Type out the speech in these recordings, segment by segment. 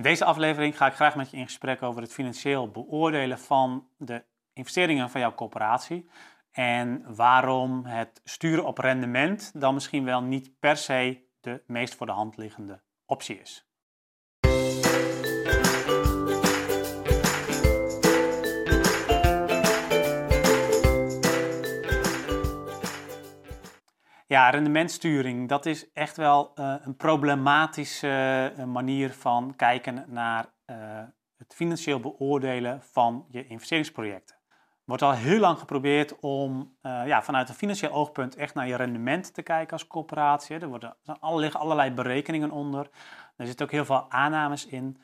In deze aflevering ga ik graag met je in gesprek over het financieel beoordelen van de investeringen van jouw corporatie. En waarom het sturen op rendement dan misschien wel niet per se de meest voor de hand liggende optie is. Ja, rendementsturing, dat is echt wel uh, een problematische uh, manier van kijken naar uh, het financieel beoordelen van je investeringsprojecten. Er wordt al heel lang geprobeerd om ja, vanuit een financieel oogpunt echt naar je rendement te kijken als corporatie. Er, worden, er liggen allerlei berekeningen onder. Er zitten ook heel veel aannames in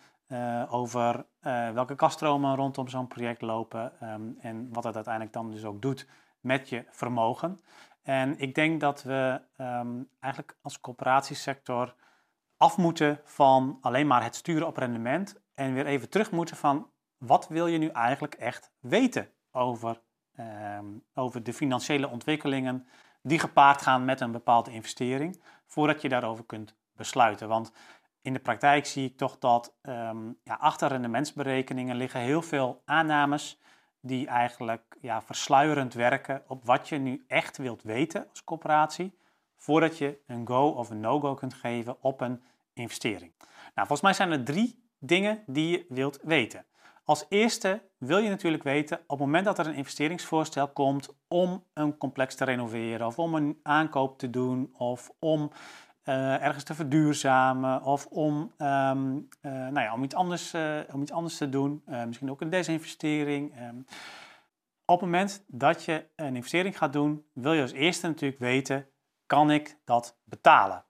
over welke kaststromen rondom zo'n project lopen um, en wat het uiteindelijk dan dus ook doet met je vermogen. En ik denk dat we ehm, eigenlijk als coöperatiesector af moeten van alleen maar het sturen op rendement en weer even terug moeten van wat wil je nu eigenlijk echt weten over, ehm, over de financiële ontwikkelingen die gepaard gaan met een bepaalde investering, voordat je daarover kunt besluiten. Want in de praktijk zie ik toch dat um, ja, achter rendementsberekeningen liggen heel veel aannames die eigenlijk ja, versluierend werken op wat je nu echt wilt weten als coöperatie, voordat je een go of een no-go kunt geven op een investering. Nou, volgens mij zijn er drie dingen die je wilt weten. Als eerste wil je natuurlijk weten op het moment dat er een investeringsvoorstel komt om een complex te renoveren of om een aankoop te doen of om uh, ergens te verduurzamen of om, um, uh, nou ja, om, iets, anders, uh, om iets anders te doen. misschien ook een desinvestering. Um, op het moment dat je een investering gaat doen, wil je als eerste natuurlijk weten, kan ik dat betalen?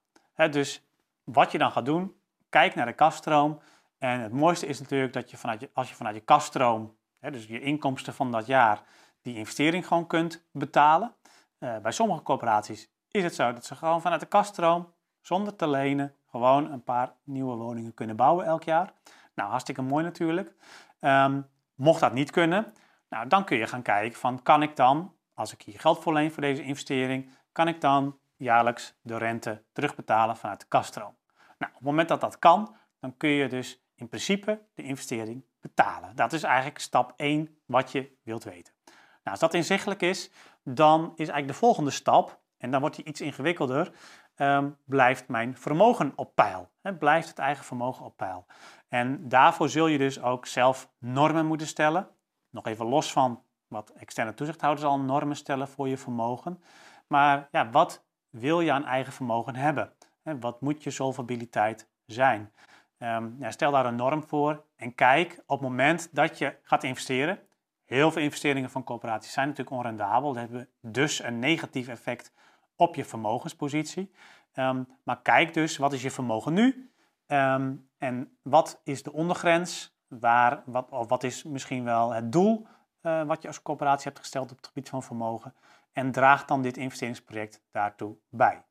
Dus wat je dan gaat doen, kijk naar de kaststroom. En het mooiste is natuurlijk dat je vanuit als je vanuit je kaststroom, dus je inkomsten van dat jaar, die investering gewoon kunt betalen. bij sommige corporaties is het zo dat ze gewoon vanuit de kaststroom zonder te lenen gewoon een paar nieuwe woningen kunnen bouwen elk jaar. Nou, hartstikke mooi natuurlijk. Um, mocht dat niet kunnen, nou, dan kun je gaan kijken van kan ik dan, als ik hier geld voor leen voor deze investering, kan ik dan jaarlijks de rente terugbetalen vanuit de kaststroom. Nou, op het moment dat dat kan, dan kun je dus in principe de investering betalen. Dat is eigenlijk stap 1 wat je wilt weten. Nou, als dat inzichtelijk is, dan is eigenlijk de volgende stap, en dan wordt die iets ingewikkelder, Ehm, blijft mijn vermogen op peil. He, blijft het eigen vermogen op peil. En daarvoor zul je dus ook zelf normen moeten stellen. Nog even los van wat externe toezichthouders al normen stellen voor je vermogen. Maar ja, wat wil je aan eigen vermogen hebben? He, wat moet je solvabiliteit zijn? Um, ja, stel daar een norm voor en kijk op het moment dat je gaat investeren. Heel veel investeringen van corporaties zijn natuurlijk onrendabel. Dat hebben dus een negatief effect op je vermogenspositie. Ehm, maar kijk dus, wat is je vermogen nu? Um, en wat is de ondergrens? Waar, wat, of wat is misschien wel het doel uh, wat je als coöperatie hebt gesteld op het gebied van vermogen? En draagt dan dit investeringsproject daartoe bij?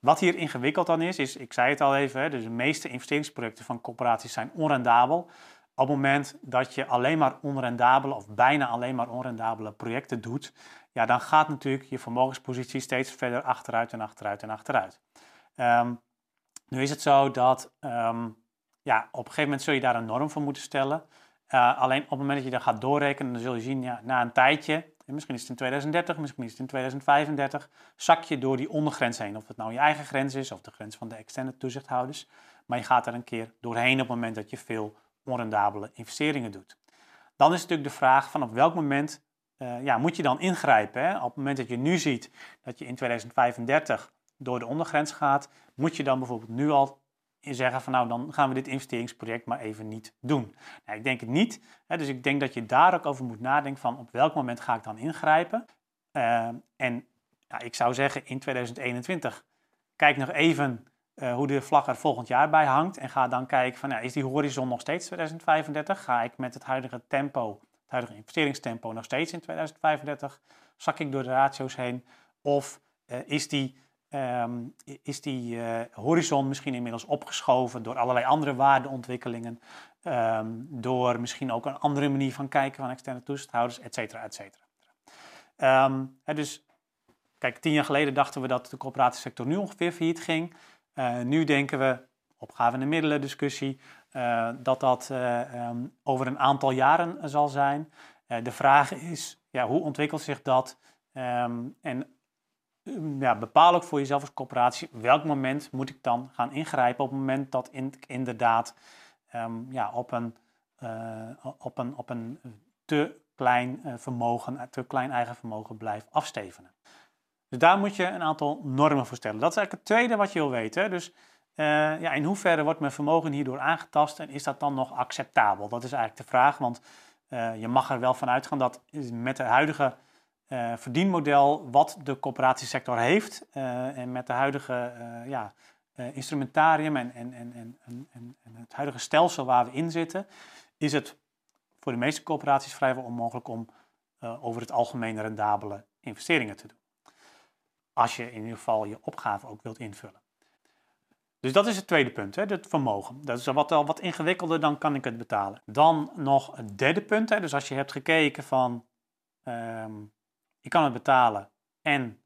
Wat hier ingewikkeld dan is, is, ik zei het al even, hè, dus de meeste investeringsprojecten van corporaties zijn onrendabel. Op het moment dat je alleen maar onrendabele of bijna alleen maar onrendabele projecten doet, ja, dan gaat natuurlijk je vermogenspositie steeds verder achteruit en achteruit en achteruit. Um, nu is het zo dat um, ja, op een gegeven moment zul je daar een norm voor moeten stellen. Uh, alleen op het moment dat je dat gaat doorrekenen, dan zul je zien, ja, na een tijdje, misschien is het in 2030, misschien is het in 2035, zak je door die ondergrens heen. Of het nou je eigen grens is of de grens van de externe toezichthouders. Maar je gaat er een keer doorheen op het moment dat je veel onrendabele investeringen doet. Dan is natuurlijk de vraag van op welk moment uh, ja, moet je dan ingrijpen. Hè? Op het moment dat je nu ziet dat je in 2035 door de ondergrens gaat, moet je dan bijvoorbeeld nu al zeggen van nou dan gaan we dit investeringsproject maar even niet doen. Nou, ik denk het niet. Hè? Dus ik denk dat je daar ook over moet nadenken van op welk moment ga ik dan ingrijpen. Uh, en ik zou zeggen in 2021 kijk nog even uh, hoe de vlag er volgend jaar bij hangt. En ga dan kijken van, is die horizon nog steeds 2035? Ga ik met het huidige tempo, huidige investeringstempo nog steeds in 2035? Zak ik door de ratio's heen? Of uh, is die, um, is die uh, horizon misschien inmiddels opgeschoven door allerlei andere waardeontwikkelingen? Um, door misschien ook een andere manier van kijken van externe toezichthouders, et cetera, et cetera. Um, dus kijk, tien jaar geleden dachten we dat de coöperatiesector nu ongeveer failliet ging. Uh, nu denken we, opgave- en middelen discussie, dat dat ehm, over een aantal jaren zal zijn. de vraag is, ja, hoe ontwikkelt zich dat? Ehm, en ja, bepaal ook voor jezelf als coöperatie welk moment moet ik dan gaan ingrijpen op het moment dat in, inderdaad ja, op, een, op, een, op een te klein vermogen, te klein eigen vermogen blijft afstevenen. Dus daar moet je een aantal normen voor stellen. Dat is eigenlijk het tweede wat je wil weten. Dus uh, ja, in hoeverre wordt mijn vermogen hierdoor aangetast en is dat dan nog acceptabel? Dat is eigenlijk de vraag, want je mag er wel van uitgaan dat met de huidige uh, verdienmodel wat de coöperatiesector heeft en met de huidige ja, instrumentarium en, en, en, en, en, het huidige stelsel waar we in zitten, is het voor de meeste coöperaties vrijwel onmogelijk om over het algemeen rendabele investeringen te doen. Als je in ieder geval je opgave ook wilt invullen. Dus dat is het tweede punt, hè, het vermogen. Dat is wat, wat ingewikkelder, dan kan ik het betalen. Dan nog het derde punt, hè, dus als je hebt gekeken van um, je kan het betalen en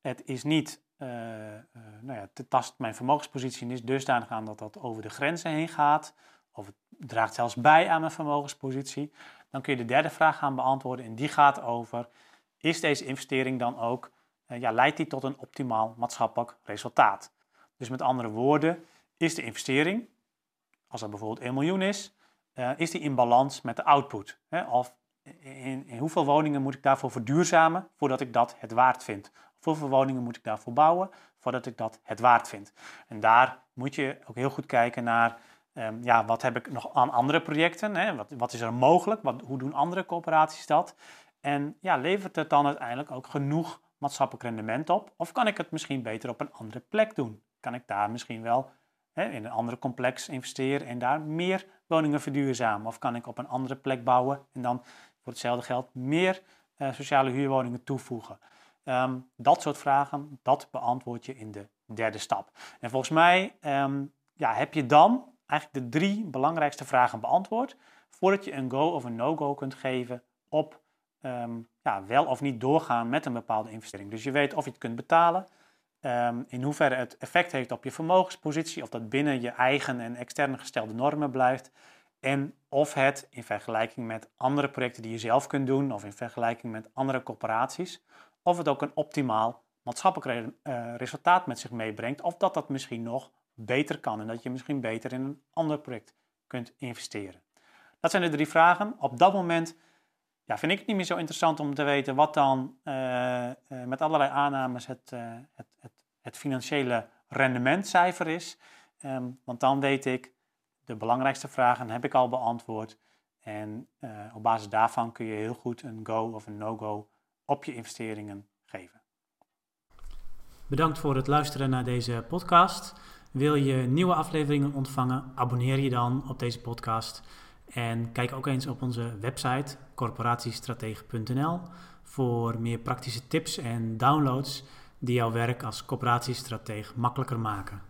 het is niet, uh, uh, nou ja, tast mijn vermogenspositie is dusdanig aan dat dat over de grenzen heen gaat, of het draagt zelfs bij aan mijn vermogenspositie, dan kun je de derde vraag gaan beantwoorden en die gaat over, is deze investering dan ook, uh, ja, leidt die tot een optimaal maatschappelijk resultaat? Dus met andere woorden, is de investering, als dat bijvoorbeeld 1 miljoen is, is die in balans met de output? Hè? Of in, in, hoeveel woningen moet ik daarvoor verduurzamen voordat ik dat het waard vind? Of hoeveel woningen moet ik daarvoor bouwen voordat ik dat het waard vind? En daar moet je ook heel goed kijken naar, um, ja, wat heb ik nog aan andere projecten? Hè? Wat, wat is er mogelijk? Wat, hoe doen andere corporaties dat? En ja, levert het dan uiteindelijk ook genoeg maatschappelijk rendement op? Of kan ik het misschien beter op een andere plek doen? Kan ik daar misschien wel hè, in een andere complex investeren en daar meer woningen verduurzamen? Of kan ik op een andere plek bouwen en dan voor hetzelfde geld meer uh, sociale huurwoningen toevoegen? Um, dat soort vragen, dat beantwoord je in de derde stap. En volgens mij um, ja, heb je dan eigenlijk de drie belangrijkste vragen beantwoord voordat je een go of een no-go kunt geven op um, ja, wel of niet doorgaan met een bepaalde investering. Dus je weet of je het kunt betalen, in hoeverre het effect heeft op je vermogenspositie, of dat binnen je eigen en externe gestelde normen blijft. En of het in vergelijking met andere projecten die je zelf kunt doen of in vergelijking met andere corporaties, of het ook een optimaal maatschappelijk uh, resultaat met zich meebrengt, of dat dat misschien nog beter kan en dat je misschien beter in een ander project kunt investeren. Dat zijn de drie vragen. Op dat moment ja, vind ik het niet meer zo interessant om te weten wat dan uh, uh, met allerlei aannames het, het, het, het, financiële rendementcijfer is. Um, want dan weet ik, de belangrijkste vragen heb ik al beantwoord. En op basis daarvan kun je heel goed een go of een no-go op je investeringen geven. Bedankt voor het luisteren naar deze podcast. Wil je nieuwe afleveringen ontvangen? Abonneer je dan op deze podcast. En kijk ook eens op onze website corporatiestratege.nl voor meer praktische tips en downloads die jouw werk als corporatiestratege makkelijker maken.